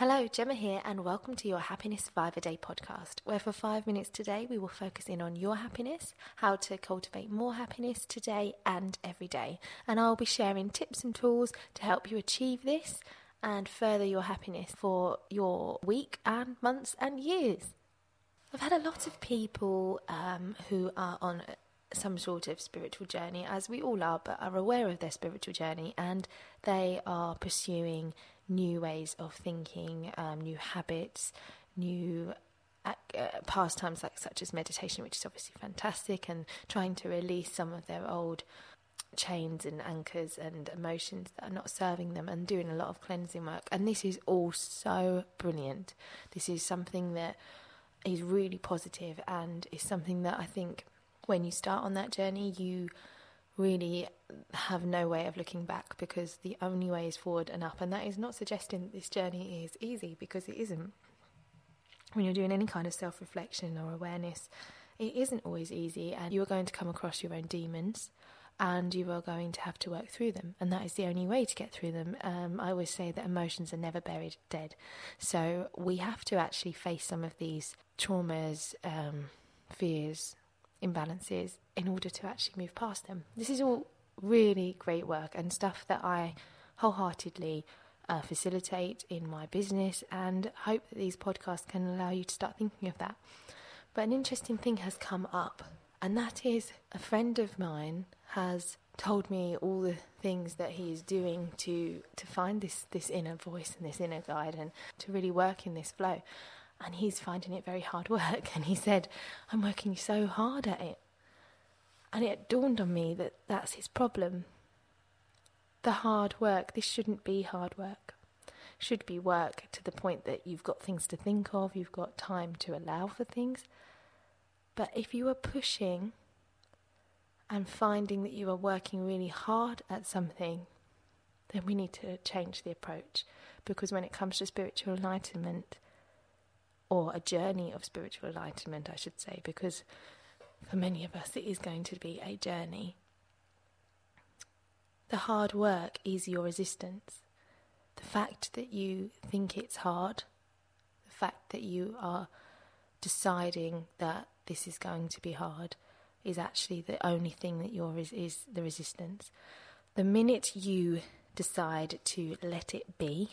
Hello, Gemma here, and welcome to your Happiness Five a Day podcast, where for five minutes today we will focus in on your happiness, how to cultivate more happiness today and every day. And I'll be sharing tips and tools to help you achieve this and further your happiness for your week and months and years. I've had a lot of people um, who are on some sort of spiritual journey, as we all are, but are aware of their spiritual journey and they are pursuing new ways of thinking, um, new habits, new uh, pastimes like such as meditation, which is obviously fantastic, and trying to release some of their old chains and anchors and emotions that are not serving them, and doing a lot of cleansing work. And this is all so brilliant. This is something that is really positive and is something that I think when you start on that journey, you really have no way of looking back because the only way is forward and up. And that is not suggesting that this journey is easy because it isn't. When you're doing any kind of self reflection or awareness, it isn't always easy, and you are going to come across your own demons and you are going to have to work through them. And that is the only way to get through them. Um, I always say that emotions are never buried dead. So we have to actually face some of these traumas, um, fears, imbalances in order to actually move past them. This is all really great work and stuff that I wholeheartedly uh, facilitate in my business and hope that these podcasts can allow you to start thinking of that. But an interesting thing has come up, and that is a friend of mine has told me all the things that he is doing to to find this this inner voice and this inner guide and to really work in this flow and he's finding it very hard work. And he said, I'm working so hard at it. And it dawned on me that that's his problem. The hard work, this shouldn't be hard work. Should be work to the point that you've got things to think of, you've got time to allow for things. But if you are pushing and finding that you are working really hard at something, then we need to change the approach. Because when it comes to spiritual enlightenment, or a journey of spiritual enlightenment, I should say, because for many of us it is going to be a journey. The hard work is your resistance. The fact that you think it's hard, the fact that you are deciding that this is going to be hard, is actually the only thing that you're is, is the resistance. The minute you decide to let it be,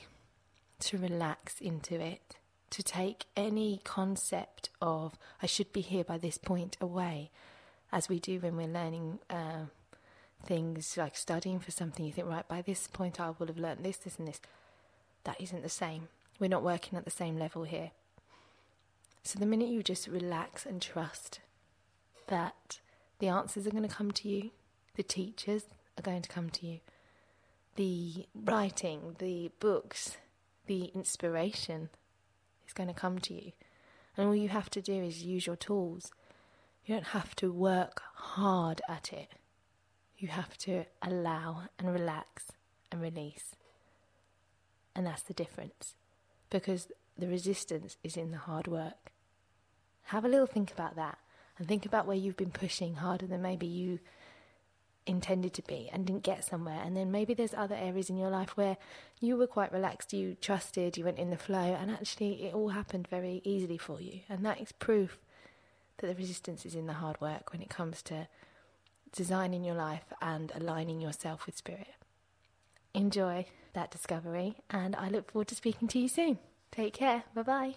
to relax into it, to take any concept of I should be here by this point away, as we do when we're learning uh, things like studying for something. You think, right, by this point I will have learned this, this, and this. That isn't the same. We're not working at the same level here. So the minute you just relax and trust that the answers are going to come to you, the teachers are going to come to you, the writing, the books, the inspiration is going to come to you. And all you have to do is use your tools. You don't have to work hard at it. You have to allow and relax and release. And that's the difference. Because the resistance is in the hard work. Have a little think about that and think about where you've been pushing harder than maybe you intended to be and didn't get somewhere. And then maybe there's other areas in your life where you were quite relaxed, you trusted, you went in the flow, and actually it all happened very easily for you. And that is proof that the resistance is in the hard work when it comes to designing your life and aligning yourself with spirit. Enjoy that discovery, and I look forward to speaking to you soon. Take care. Bye bye.